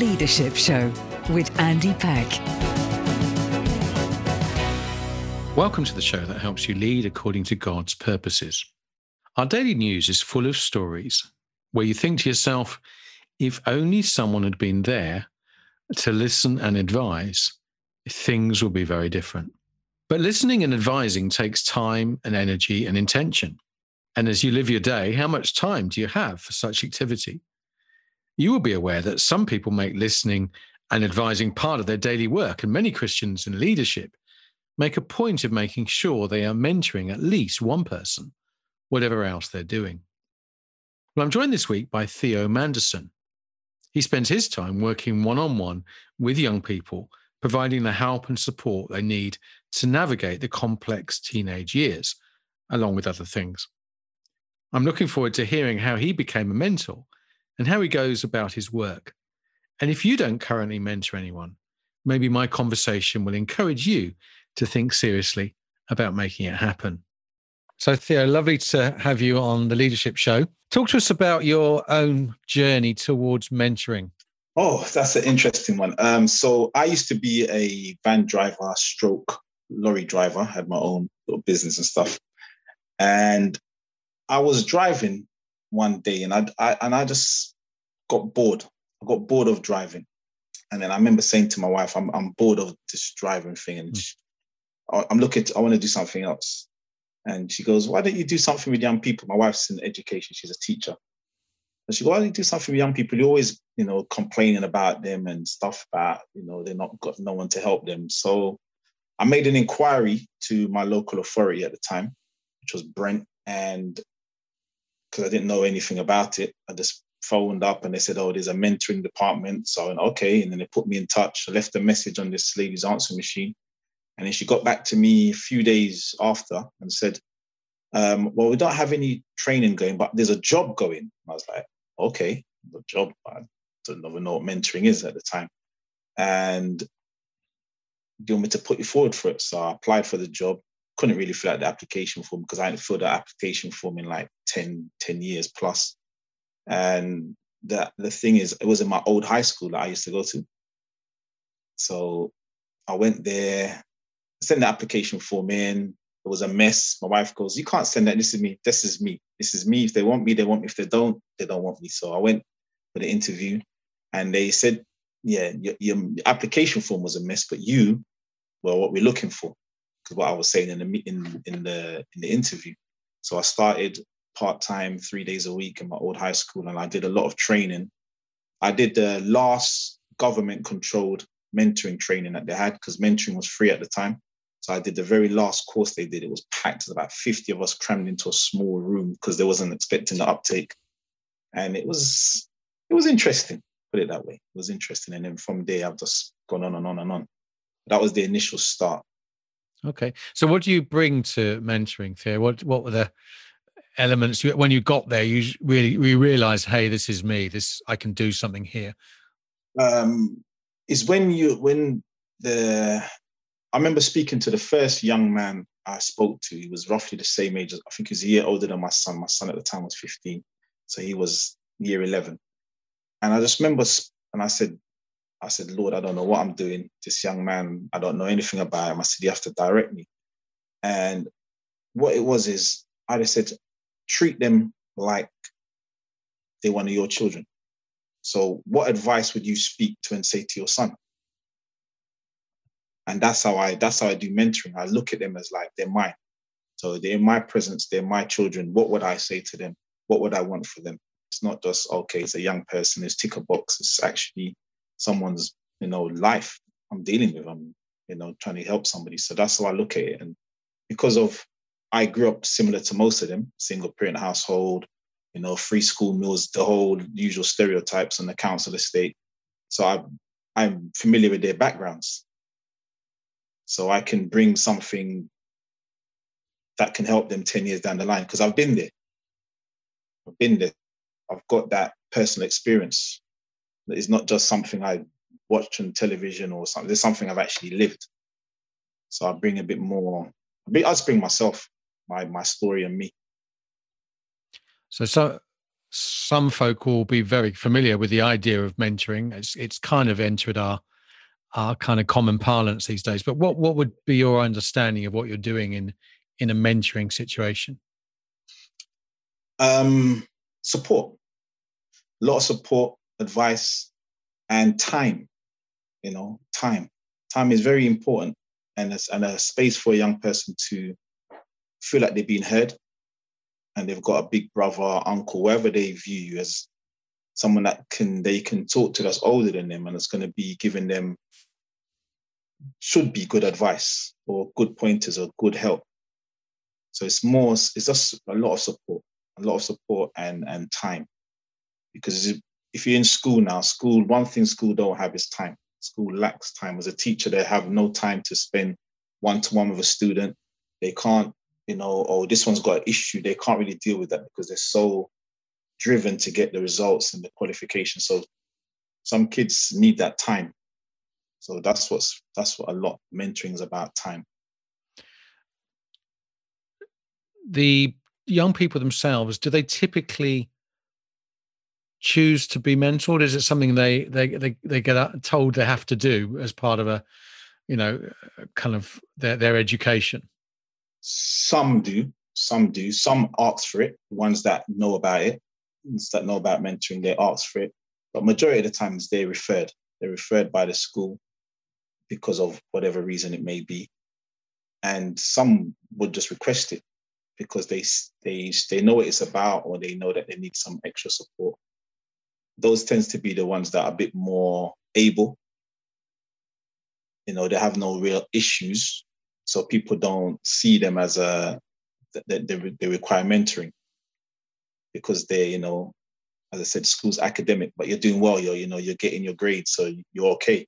Leadership Show with Andy Peck. Welcome to the show that helps you lead according to God's purposes. Our daily news is full of stories where you think to yourself, if only someone had been there to listen and advise, things would be very different. But listening and advising takes time and energy and intention. And as you live your day, how much time do you have for such activity? You will be aware that some people make listening and advising part of their daily work, and many Christians in leadership make a point of making sure they are mentoring at least one person, whatever else they're doing. Well, I'm joined this week by Theo Manderson. He spends his time working one on one with young people, providing the help and support they need to navigate the complex teenage years, along with other things. I'm looking forward to hearing how he became a mentor and how he goes about his work. And if you don't currently mentor anyone, maybe my conversation will encourage you to think seriously about making it happen. So, Theo, lovely to have you on the Leadership Show. Talk to us about your own journey towards mentoring. Oh, that's an interesting one. Um, so, I used to be a van driver, stroke lorry driver, I had my own little business and stuff. And I was driving one day, and I, I and I just got bored. I got bored of driving, and then I remember saying to my wife, "I'm I'm bored of this driving thing, and mm. I'm looking. To, I want to do something else." And she goes, "Why don't you do something with young people?" My wife's in education; she's a teacher. And she goes, "Why don't you do something with young people? You're always, you know, complaining about them and stuff about, you know, they're not got no one to help them." So I made an inquiry to my local authority at the time, which was Brent, and because I didn't know anything about it, I just phoned up and they said, "Oh, there's a mentoring department." So I went, "Okay," and then they put me in touch. I left a message on this lady's answer machine, and then she got back to me a few days after and said, um, "Well, we don't have any training going, but there's a job going." And I was like, "Okay, the job." I don't even know what mentoring is at the time, and do you want me to put you forward for it? So I applied for the job. Couldn't really fill out the application form because I hadn't filled out application form in like 10, 10 years plus. And the the thing is, it was in my old high school that I used to go to. So I went there, sent the application form in. It was a mess. My wife goes, "You can't send that. This is me. This is me. This is me. If they want me, they want me. If they don't, they don't want me." So I went for the interview, and they said, "Yeah, your, your application form was a mess, but you, well, what we're looking for." What I was saying in the in in the in the interview. So I started part time, three days a week in my old high school, and I did a lot of training. I did the last government controlled mentoring training that they had because mentoring was free at the time. So I did the very last course they did. It was packed. About 50 of us crammed into a small room because they wasn't expecting the uptake. And it was it was interesting, put it that way. It was interesting. And then from there I've just gone on and on and on. That was the initial start. Okay. So what do you bring to mentoring, Theo? What what were the elements when you got there you really we realized hey this is me. This i can do something here. Um is when you when the i remember speaking to the first young man i spoke to. He was roughly the same age i think he was a year older than my son. My son at the time was 15 so he was year 11 and i just remember and i said i said lord i don't know what i'm doing this young man i don't know anything about him i said you have to direct me and what it was is i just said treat them like they're one of your children. So, what advice would you speak to and say to your son? And that's how I that's how I do mentoring. I look at them as like they're mine. So they're in my presence, they're my children. What would I say to them? What would I want for them? It's not just okay, it's a young person, it's tick a box. It's actually someone's, you know, life I'm dealing with. I'm, you know, trying to help somebody. So that's how I look at it. And because of I grew up similar to most of them, single parent household, you know, free school meals, the whole usual stereotypes on the council estate. So I, I'm familiar with their backgrounds. So I can bring something that can help them 10 years down the line because I've been there. I've been there. I've got that personal experience. It's not just something I watch on television or something. There's something I've actually lived. So I bring a bit more. I just bring myself my my story and me. So, so some folk will be very familiar with the idea of mentoring. It's it's kind of entered our our kind of common parlance these days. But what what would be your understanding of what you're doing in in a mentoring situation? Um, support, a lot of support, advice, and time. You know, time. Time is very important, and it's, and a space for a young person to feel like they've been heard, and they've got a big brother, uncle, whoever they view you as someone that can they can talk to that's older than them and it's going to be giving them should be good advice or good pointers or good help so it's more it's just a lot of support a lot of support and and time because if you're in school now school one thing school don't have is time. School lacks time. As a teacher they have no time to spend one-to-one with a student. They can't you know oh this one's got an issue. They can't really deal with that because they're so driven to get the results and the qualification so some kids need that time. So that's what's that's what a lot mentoring is about time. The young people themselves, do they typically choose to be mentored? Is it something they they they, they get told they have to do as part of a, you know, uh, kind of their their education? Some do, some do. Some ask for it. Ones that know about it, ones that know about mentoring, they ask for it. But majority of the times they're referred. They're referred by the school because of whatever reason it may be. And some would just request it because they they they know what it's about or they know that they need some extra support. Those tends to be the ones that are a bit more able. You know, they have no real issues, so people don't see them as a they, they, they require mentoring because they you know as I said, school's academic, but you're doing well. You're, you know, you're getting your grades, so you're okay.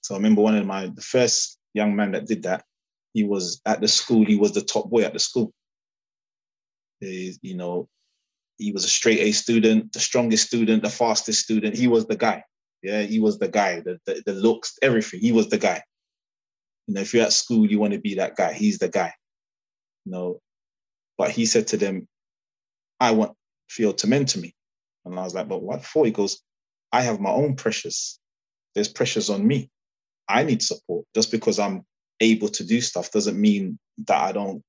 So I remember one of my the first young man that did that he was at the school, he was the top boy at the school. He, you know, he was a straight A student, the strongest student, the fastest student. He was the guy. Yeah, he was the guy, the, the, the looks, everything. He was the guy. You know, if you're at school, you want to be that guy. He's the guy. You know, but he said to them, I want Phil to mentor me. And I was like, but what for? He goes, I have my own pressures. There's pressures on me. I need support. Just because I'm able to do stuff doesn't mean that I don't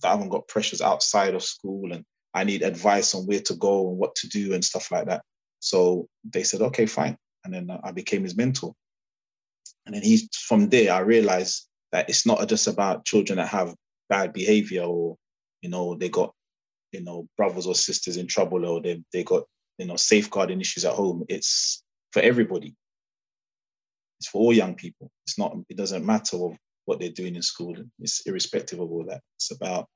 that I haven't got pressures outside of school and I need advice on where to go and what to do and stuff like that. So they said, okay, fine. And then uh, I became his mentor. And then he, from there, I realized that it's not just about children that have bad behavior or, you know, they got, you know, brothers or sisters in trouble or they, they got, you know, safeguarding issues at home. It's for everybody. It's for all young people. It's not, it doesn't matter what they're doing in school. It's irrespective of all that. It's about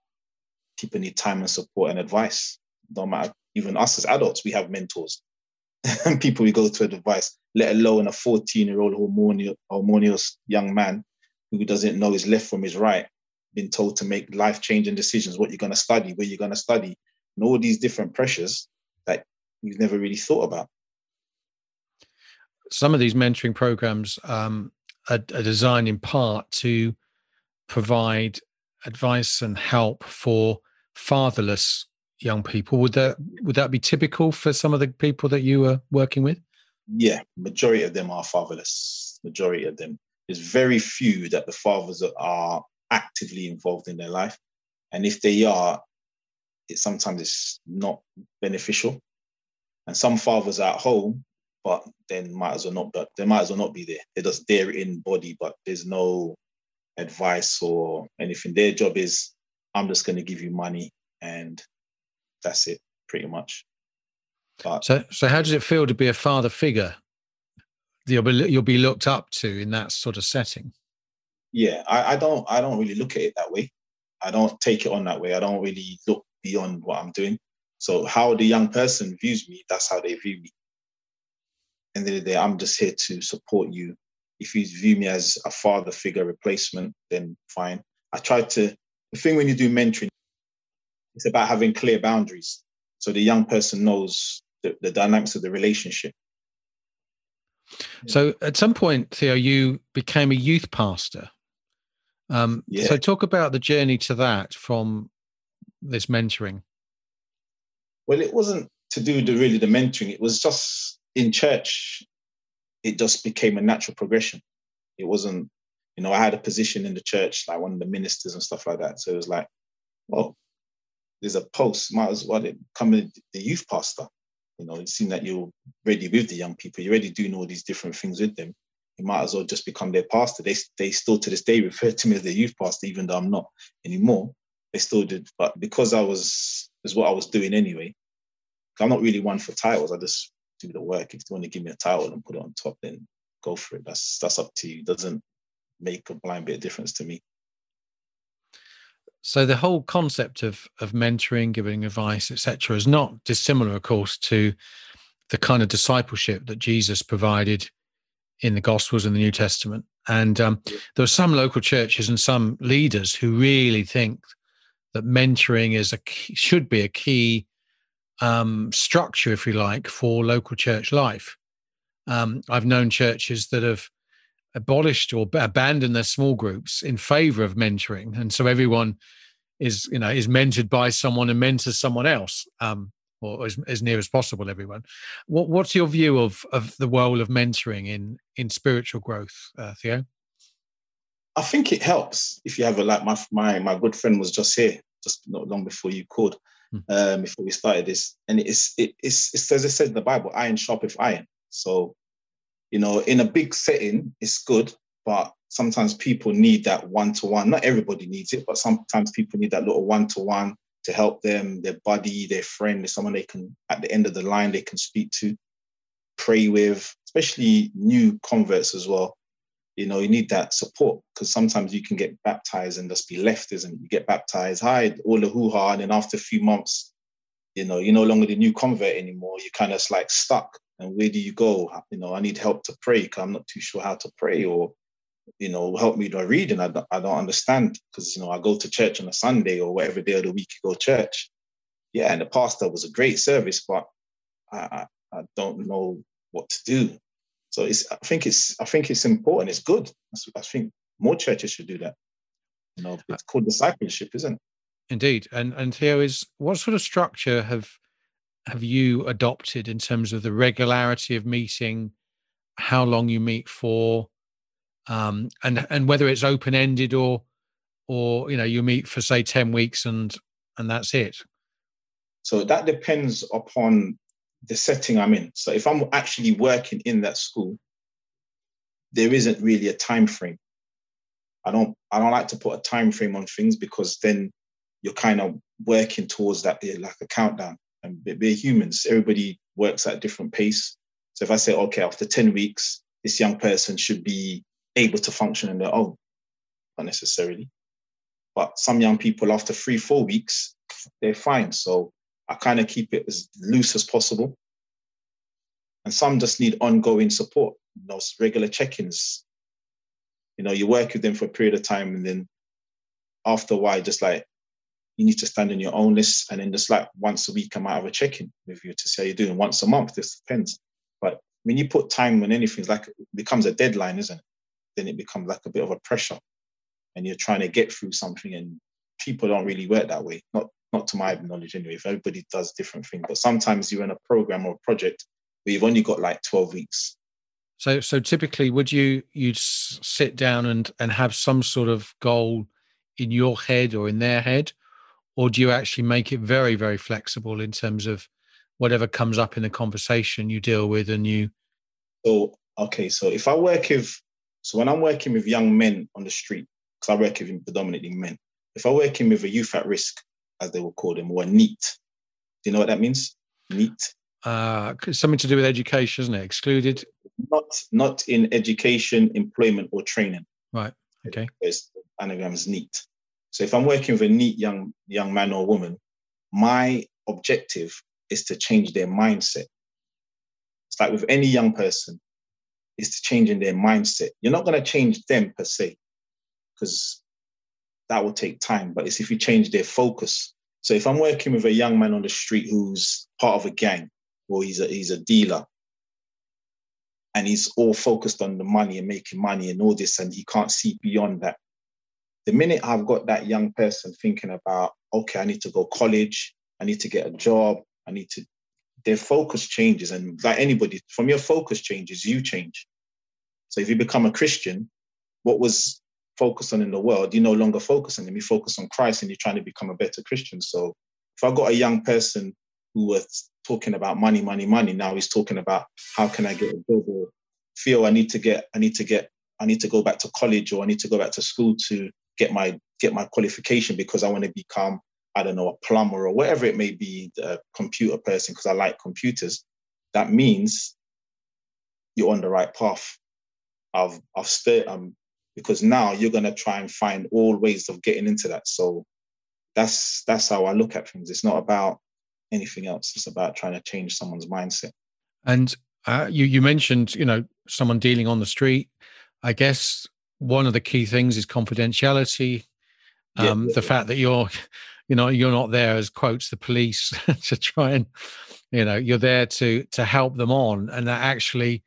people need time and support and advice. Don't matter. Even us as adults, we have mentors and people we go to advice, let alone a 14 year old harmonious young man who doesn't know his left from his right, been told to make life changing decisions, what you're going to study, where you're going to study, and all these different pressures that you've never really thought about. Some of these mentoring programs um, are, are designed in part to provide advice and help for fatherless young people. Would that would that be typical for some of the people that you were working with? Yeah, majority of them are fatherless. Majority of them. There's very few that the fathers are actively involved in their life, and if they are, it sometimes it's not beneficial. And some fathers are at home but then might as well not. But they might as well not be there. They're just there in body, but there's no advice or anything. Their job is, I'm just going to give you money, and that's it, pretty much. But, so, so how does it feel to be a father figure? You'll be you'll be looked up to in that sort of setting. Yeah, I, I don't I don't really look at it that way. I don't take it on that way. I don't really look beyond what I'm doing. So how the young person views me, that's how they view me And of the day, I'm just here to support you. If you view me as a father figure replacement, then fine. I try to, the thing when you do mentoring, it's about having clear boundaries. So the young person knows the, the dynamics of the relationship. So at some point, Theo, you became a youth pastor. Um, yeah. So talk about the journey to that from this mentoring. Well, it wasn't to do the really the mentoring, it was just in church. It just became a natural progression. It wasn't, you know, I had a position in the church, like one of the ministers and stuff like that. So it was like, well, there's a post, might as well come in the youth pastor. You know, it seemed that you're ready with the young people, you're already doing all these different things with them. You might as well just become their pastor. They, they still to this day refer to me as their youth pastor, even though I'm not anymore. They still did, but because I was is what I was doing anyway. I'm not really one for titles. I just do the work. If you want to give me a title and put it on top, then go for it. That's that's up to you. Doesn't make a blind bit of difference to me. So the whole concept of of mentoring, giving advice, etc., is not dissimilar, of course, to the kind of discipleship that Jesus provided in the Gospels and the New Testament. And um, there are some local churches and some leaders who really think that mentoring is a key, should be a key um, structure, if you like, for local church life. Um, I've known churches that have abolished or abandoned their small groups in favor of mentoring, and so everyone is you know is mentored by someone and mentors someone else, um, or as, as near as possible. Everyone. What, what's your view of of the role of mentoring in in spiritual growth, uh, Theo? I think it helps if you have a like my my my good friend was just here just not long before you called, hmm. um, before we started this, and it's it, it's it's as it says in the Bible, iron sharpeth iron. So you know, in a big setting, it's good, but sometimes people need that one to one. Not everybody needs it, but sometimes people need that little one to one to help them, their buddy, their friend, someone they can, at the end of the line, they can speak to, pray with, especially new converts as well. You know, you need that support because sometimes you can get baptized and just be left, isn't? You get baptized, hi, all the hoo ha, and then after a few months, you know, you're no longer the new convert anymore. You're kind of like stuck and where do you go? You know, I need help to pray because I'm not too sure how to pray, or you know, help me to read, and I don't, I don't understand because you know I go to church on a Sunday or whatever day of the week you go church. Yeah, and the pastor was a great service, but I, I, I don't know what to do. So it's I think it's I think it's important. It's good. I think more churches should do that. You know, it's called discipleship, isn't it? Indeed. And and Theo is what sort of structure have have you adopted in terms of the regularity of meeting, how long you meet for, um, and and whether it's open ended or or you know you meet for say ten weeks and and that's it. So that depends upon the setting I'm in. So if I'm actually working in that school, there isn't really a time frame. I don't I don't like to put a time frame on things because then you're kind of working towards that like a countdown and we're humans. Everybody works at different pace. So if I say, okay, after 10 weeks, this young person should be able to function on their own, not necessarily. But some young people, after three, four weeks, they're fine. So I kind of keep it as loose as possible. And some just need ongoing support, those regular check-ins. You know, you work with them for a period of time and then after a while, just like you need to stand on your own list and then just like once a week I might have a check-in with you to see how you're doing. Once a month, this depends. But when you put time on anything, like it becomes a deadline, isn't it? Then it becomes like a bit of a pressure. And you're trying to get through something and people don't really work that way. Not not to my knowledge anyway. If everybody does different things. But sometimes you're in a program or a project where you've only got like 12 weeks. So so typically would you you'd sit down and and have some sort of goal in your head or in their head? Or do you actually make it very very flexible in terms of whatever comes up in the conversation you deal with and you so okay so if i work with so when i'm working with young men on the street because i work with predominantly men if i'm working with a youth at risk as they will call them or NEET do you know what that means? NEET. Uh something to do with education isn't it? Excluded? Not not in education employment or training. Right okay. It's anagrams neet so if I'm working with a NEET young young man or woman, my objective is to change their mindset. It's like with any young person, is to change in their mindset. You're not going to change them per se, because that will take time. But it's if you change their focus. So if I'm working with a young man on the street who's part of a gang, or he's a he's a dealer, and he's all focused on the money and making money and all this, and he can't see beyond that the minute I've got that young person thinking about, okay, I need to go college, I need to get a job, I need to their focus changes. And like anybody, from your focus changes, you change. So if you become a Christian, what was focused on in the world, you no longer focus on them. You focus on Christ and you're trying to become a better Christian. So if I got a young person who was talking about money, money, money, now he's talking about how can I get a job or feel I need to get, I need to get, I need to go back to college or I need to go back to school to get my get my qualification because I want to become, I don't know, a plumber or whatever it may be, a computer person because I like computers. That means you're on the right path. I've I've stayed um because now you're gonna try and find all ways of getting into that. So that's that's how I look at things. It's not about anything else. It's about trying to change someone's mindset. And uh, you you mentioned you know someone dealing on the street. I guess one of the key things is confidentiality. Um, yeah. The fact that you're you know you're not there as quotes the police to try and you know you're there to to help them on and that actually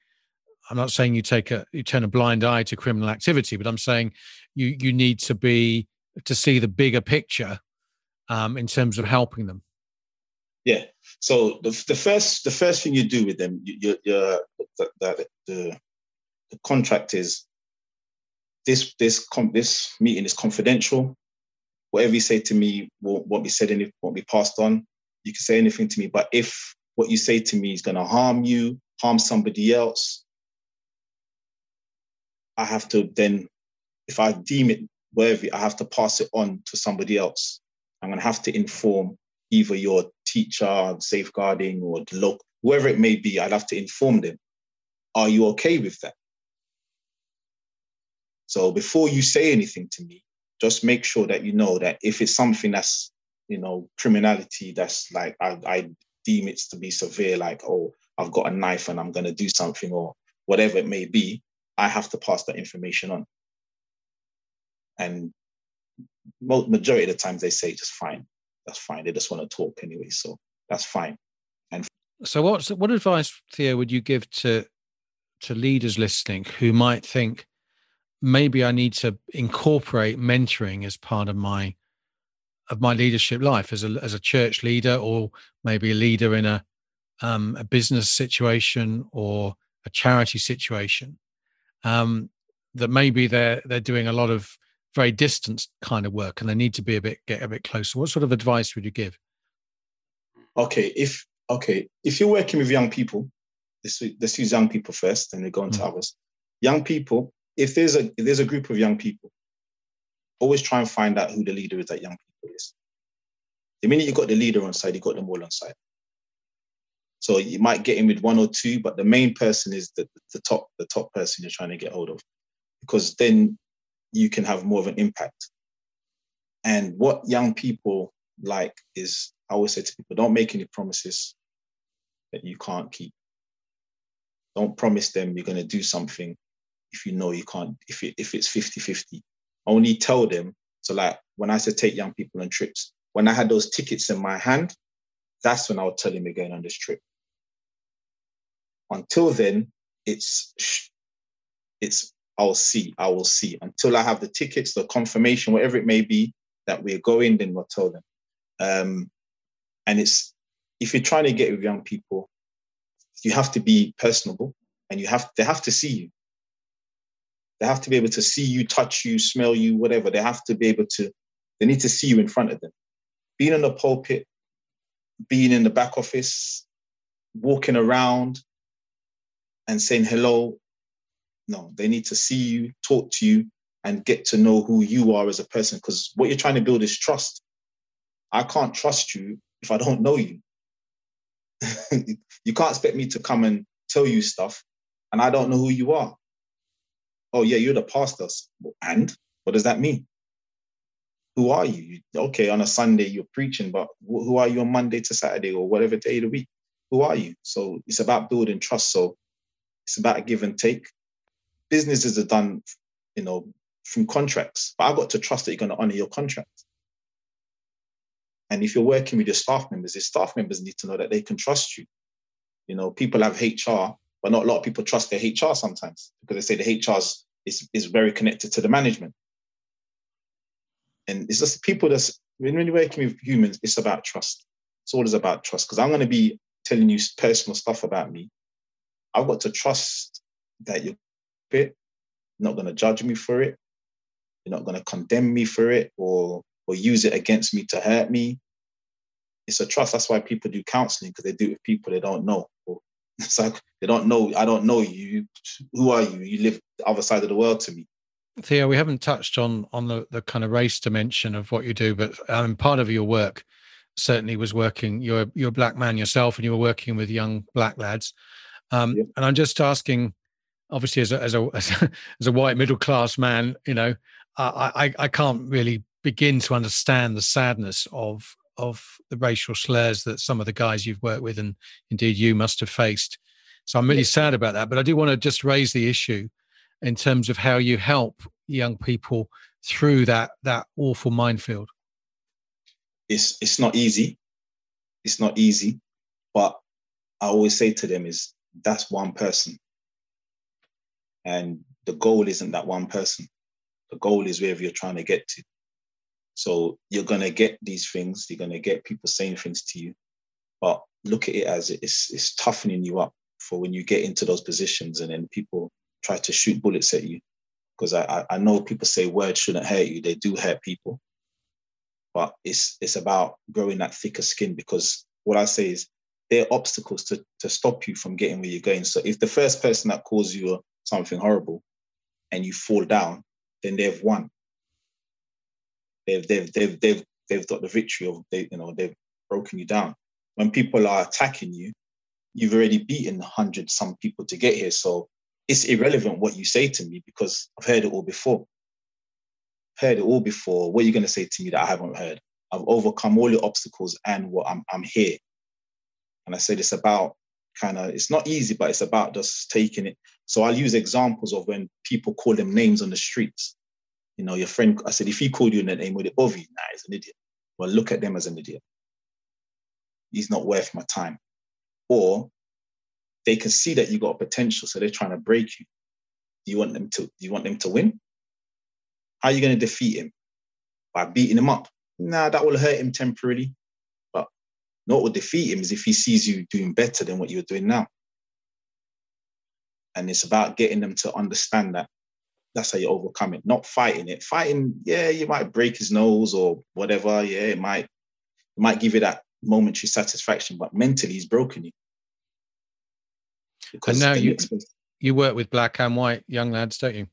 i'm not saying you take a you turn a blind eye to criminal activity but i'm saying you you need to be to see the bigger picture um, in terms of helping them yeah so the, the first the first thing you do with them you, you, the, the, the, the contract is this this com- this meeting is confidential. Whatever you say to me won't, won't be said and won't be passed on. You can say anything to me, but if what you say to me is going to harm you, harm somebody else, I have to then, if I deem it worthy, I have to pass it on to somebody else. I'm going to have to inform either your teacher, safeguarding, or the local, whoever it may be. I'd have to inform them. Are you okay with that? So before you say anything to me, just make sure that you know that if it's something that's, you know, criminality that's like I, I deem it to be severe, like, oh, I've got a knife and I'm going to do something or whatever it may be, I have to pass that information on. And majority of the times they say just fine, that's fine. They just want to talk anyway, so that's fine. And so, what what advice, Theo, would you give to to leaders listening who might think, maybe I need to incorporate mentoring as part of my of my leadership life as a as a church leader or maybe a leader in a um, a business situation or a charity situation um, that maybe they're they're doing a lot of very distant kind of work and they need to be a bit get a bit closer. What sort of advice would you give? Okay if okay if you're working with young people let's, let's young people first and then go on to mm. others. Young people if there's a if there's a group of young people, always try and find out who the leader is that young people is. The minute you got the leader on side, you got them all on side. So you might get in with one or two, but the main person is the, the top the top person you're trying to get hold of, because then you can have more of an impact. And what young people like is, I always say to people, don't make any promises that you can't keep. Don't promise them you're going to do something if you know you can't, if, it, if it's 50 50. Only tell them. So, like when I said take young people on trips, when I had those tickets in my hand, that's when I would tell him we're going on this trip. Until then, it's it's I'll see, I will see. Until I have the tickets, the confirmation, whatever it may be that we're going, then we'll tell them. Um, and it's if you're trying to get with young people, you have to be personable and you have they have to see you. They have to be able to see you, touch you, smell you, whatever. They have to be able to, they need to see you in front of them. Being in the pulpit, being in the back office, walking around and saying hello. No, they need to see you, talk to you, and get to know who you are as a person. Because what you're trying to build is trust. I can't trust you if I don't know you. you can't expect me to come and tell you stuff and I don't know who you are oh yeah, you're the pastor. And what does that mean? Who are you? Okay, on a Sunday you're preaching, but who are you on Monday to Saturday or whatever day of the week? Who are you? So it's about building trust. So it's about a give and take. Businesses are done, you know, from contracts, but I've got to trust that you're going to honor your contract. And if you're working with your staff members, your staff members need to know that they can trust you. You know, people have HR, but not a lot of people trust their HR sometimes because they say the HR is, is very connected to the management. And it's just people that's when you're working with humans, it's about trust. It's always about trust. Because I'm going to be telling you personal stuff about me, I've got to trust that you're fit, not going to judge me for it. You're not going to condemn me for it or or use it against me to hurt me. It's a trust. That's why people do counseling because they do it with people they don't know. It's like they don't know. I don't know you. Who are you? You live the other side of the world to me. Theo, we haven't touched on on the, the kind of race dimension of what you do, but um, part of your work certainly was working. You're you're a black man yourself, and you were working with young black lads. Um, And I'm just asking, obviously, as a as a as a white middle class man, you know, I, I I can't really begin to understand the sadness of of the racial slurs that some of the guys you've worked with and indeed you must have faced. So I'm really sad about that. But I do want to just raise the issue in terms of how you help young people through that that awful minefield. It's it's not easy. It's not easy, but I always say to them is that's one person. And the goal isn't that one person. The goal is wherever you're trying to get to. So you're gonna get these things. You're gonna get people saying things to you, but look at it as it's it's toughening you up for when you get into those positions, and then people try to shoot bullets at you. Because I I know people say words shouldn't hurt you. They do hurt people, but it's it's about growing that thicker skin. Because what I say is there are obstacles to to stop you from getting where you're going. So if the first person that calls you something horrible, and you fall down, then they've won they've they've they've they've they've got the victory of they you know they've broken you down. When people are attacking you, you've already beaten hundred some people to get here. So it's irrelevant what you say to me because I've heard it all before. Heard it all before. What are you going to say to me that I haven't heard? I've overcome all the obstacles and what I'm I'm here. And I said it's about kind of it's not easy, but it's about just taking it. So I'll use examples of when people call them names on the streets you know, your friend, I said, if he called you in the name, would it bother you? Nah, he's an idiot. Well, look at them as an idiot. He's not worth my time. Or they can see that you got potential, so they're trying to break you. Do you want them to? Do you want them to win? How are you going to defeat him? By beating him up? Nah, that will hurt him temporarily. But not will defeat him is if he sees you doing better than what you're doing now. And it's about getting them to understand that that's how you overcome it. Not fighting it. Fighting, yeah, you might break his nose or whatever. Yeah, it might it might give you that momentary satisfaction, but mentally he's broken you. Because and now you you work with black and white young lads, don't you?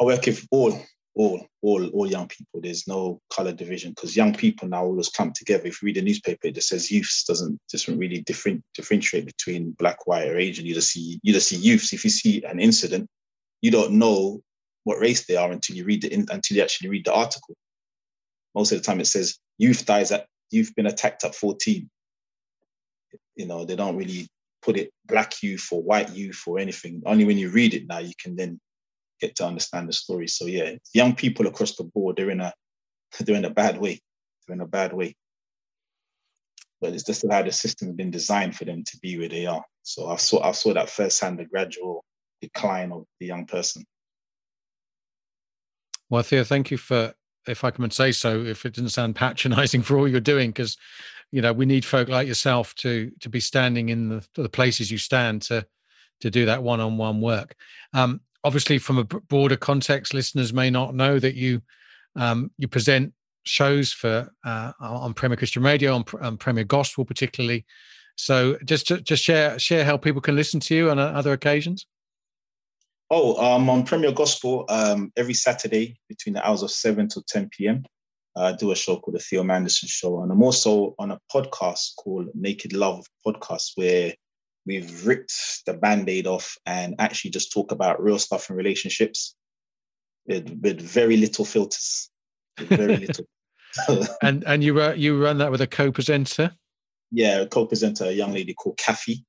I work with all, all, all, all young people. There's no color division because young people now always come together. If you read a newspaper, it just says youths doesn't doesn't really different, differentiate between black, white, or Asian. You just see you just see youths. If you see an incident, you don't know what race they are until you read the until you actually read the article. Most of the time, it says youth dies at you've been attacked at 14. You know, they don't really put it black youth or white youth or anything. Only when you read it now, you can then get to understand the story. So yeah, young people across the board, they're in a they're in a bad way. They're in a bad way. But it's just how the system's been designed for them to be where they are. So I saw I saw that firsthand, the gradual decline of the young person. Well, Theo, thank you for, if I can say so, if it didn't sound patronizing for all you're doing, because, you know, we need folk like yourself to to be standing in the, the places you stand to to do that one-on-one work. Um, obviously, from a broader context, listeners may not know that you um, you present shows for uh, on Premier Christian Radio, on, on Premier Gospel, particularly. So, just just share share how people can listen to you on uh, other occasions. Oh, um, on Premier Gospel, um, every Saturday between the hours of 7 to 10 p.m., uh, I do a show called The Theo Manderson Show. And I'm also on a podcast called Naked Love Podcast, where we've ripped the band aid off and actually just talk about real stuff in relationships with, with very little filters. very little. and and you uh, you run that with a co-presenter? Yeah, a co-presenter, a young lady called Kathy,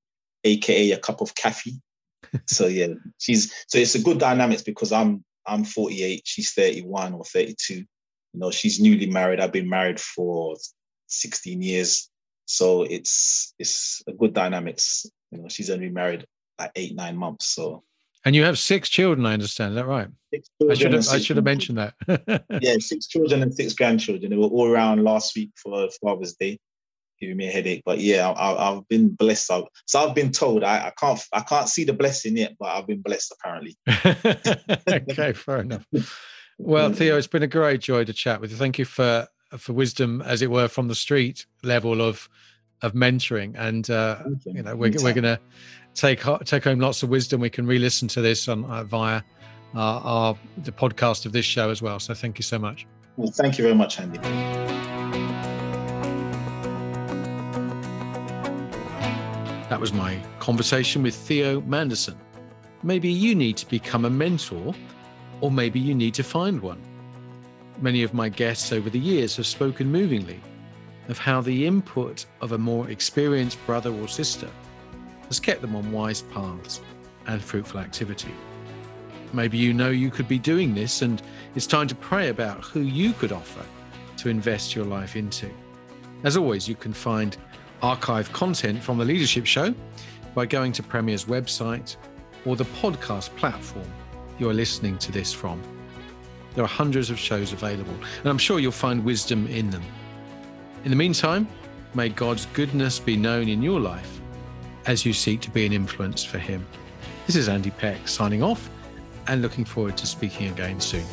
aka a cup of Kathy so yeah, she's so it's a good dynamics because I'm I'm 48, she's 31 or 32. You know, she's newly married. I've been married for 16 years. So it's it's a good dynamics. You know, she's only married like eight, nine months. So and you have six children, I understand. Is that right? I should have I should have mentioned that. yeah, six children and six grandchildren. They were all around last week for Father's Day. Giving me a headache. But yeah, I, have been blessed. I've, so I've been told I, I, can't I can't see the blessing yet, but I've been blessed apparently. okay, fair enough. Well, Theo, it's been a great joy to chat with you. Thank you for for wisdom, as it were, from the street level of of mentoring. And uh, you. you know, we're, we're going to take take home lots of wisdom. We can re-listen to this on uh, via our, our the podcast of this show as well. So thank you so much. Well, thank you very much, Andy. That was my conversation with Theo Manderson. Maybe you need to become a mentor, or maybe you need to find one. Many of my guests over the years have spoken movingly of how the input of a more experienced brother or sister has kept them on wise paths and fruitful activity. Maybe you know you could be doing this, and it's time to pray about who you could offer to invest your life into. As always, you can find archive content from the Leadership Show by going to Premier's website or the podcast platform you are listening to this from. There are hundreds of shows available, and I'm sure you'll find wisdom in them. In the meantime, may God's goodness be known in your life as you seek to be an influence for Him. This is Andy Peck signing off and looking forward to speaking again soon.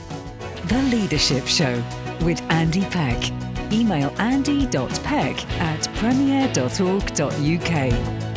The Leadership Show with Andy Peck. Email andy.peck at premier.org.uk.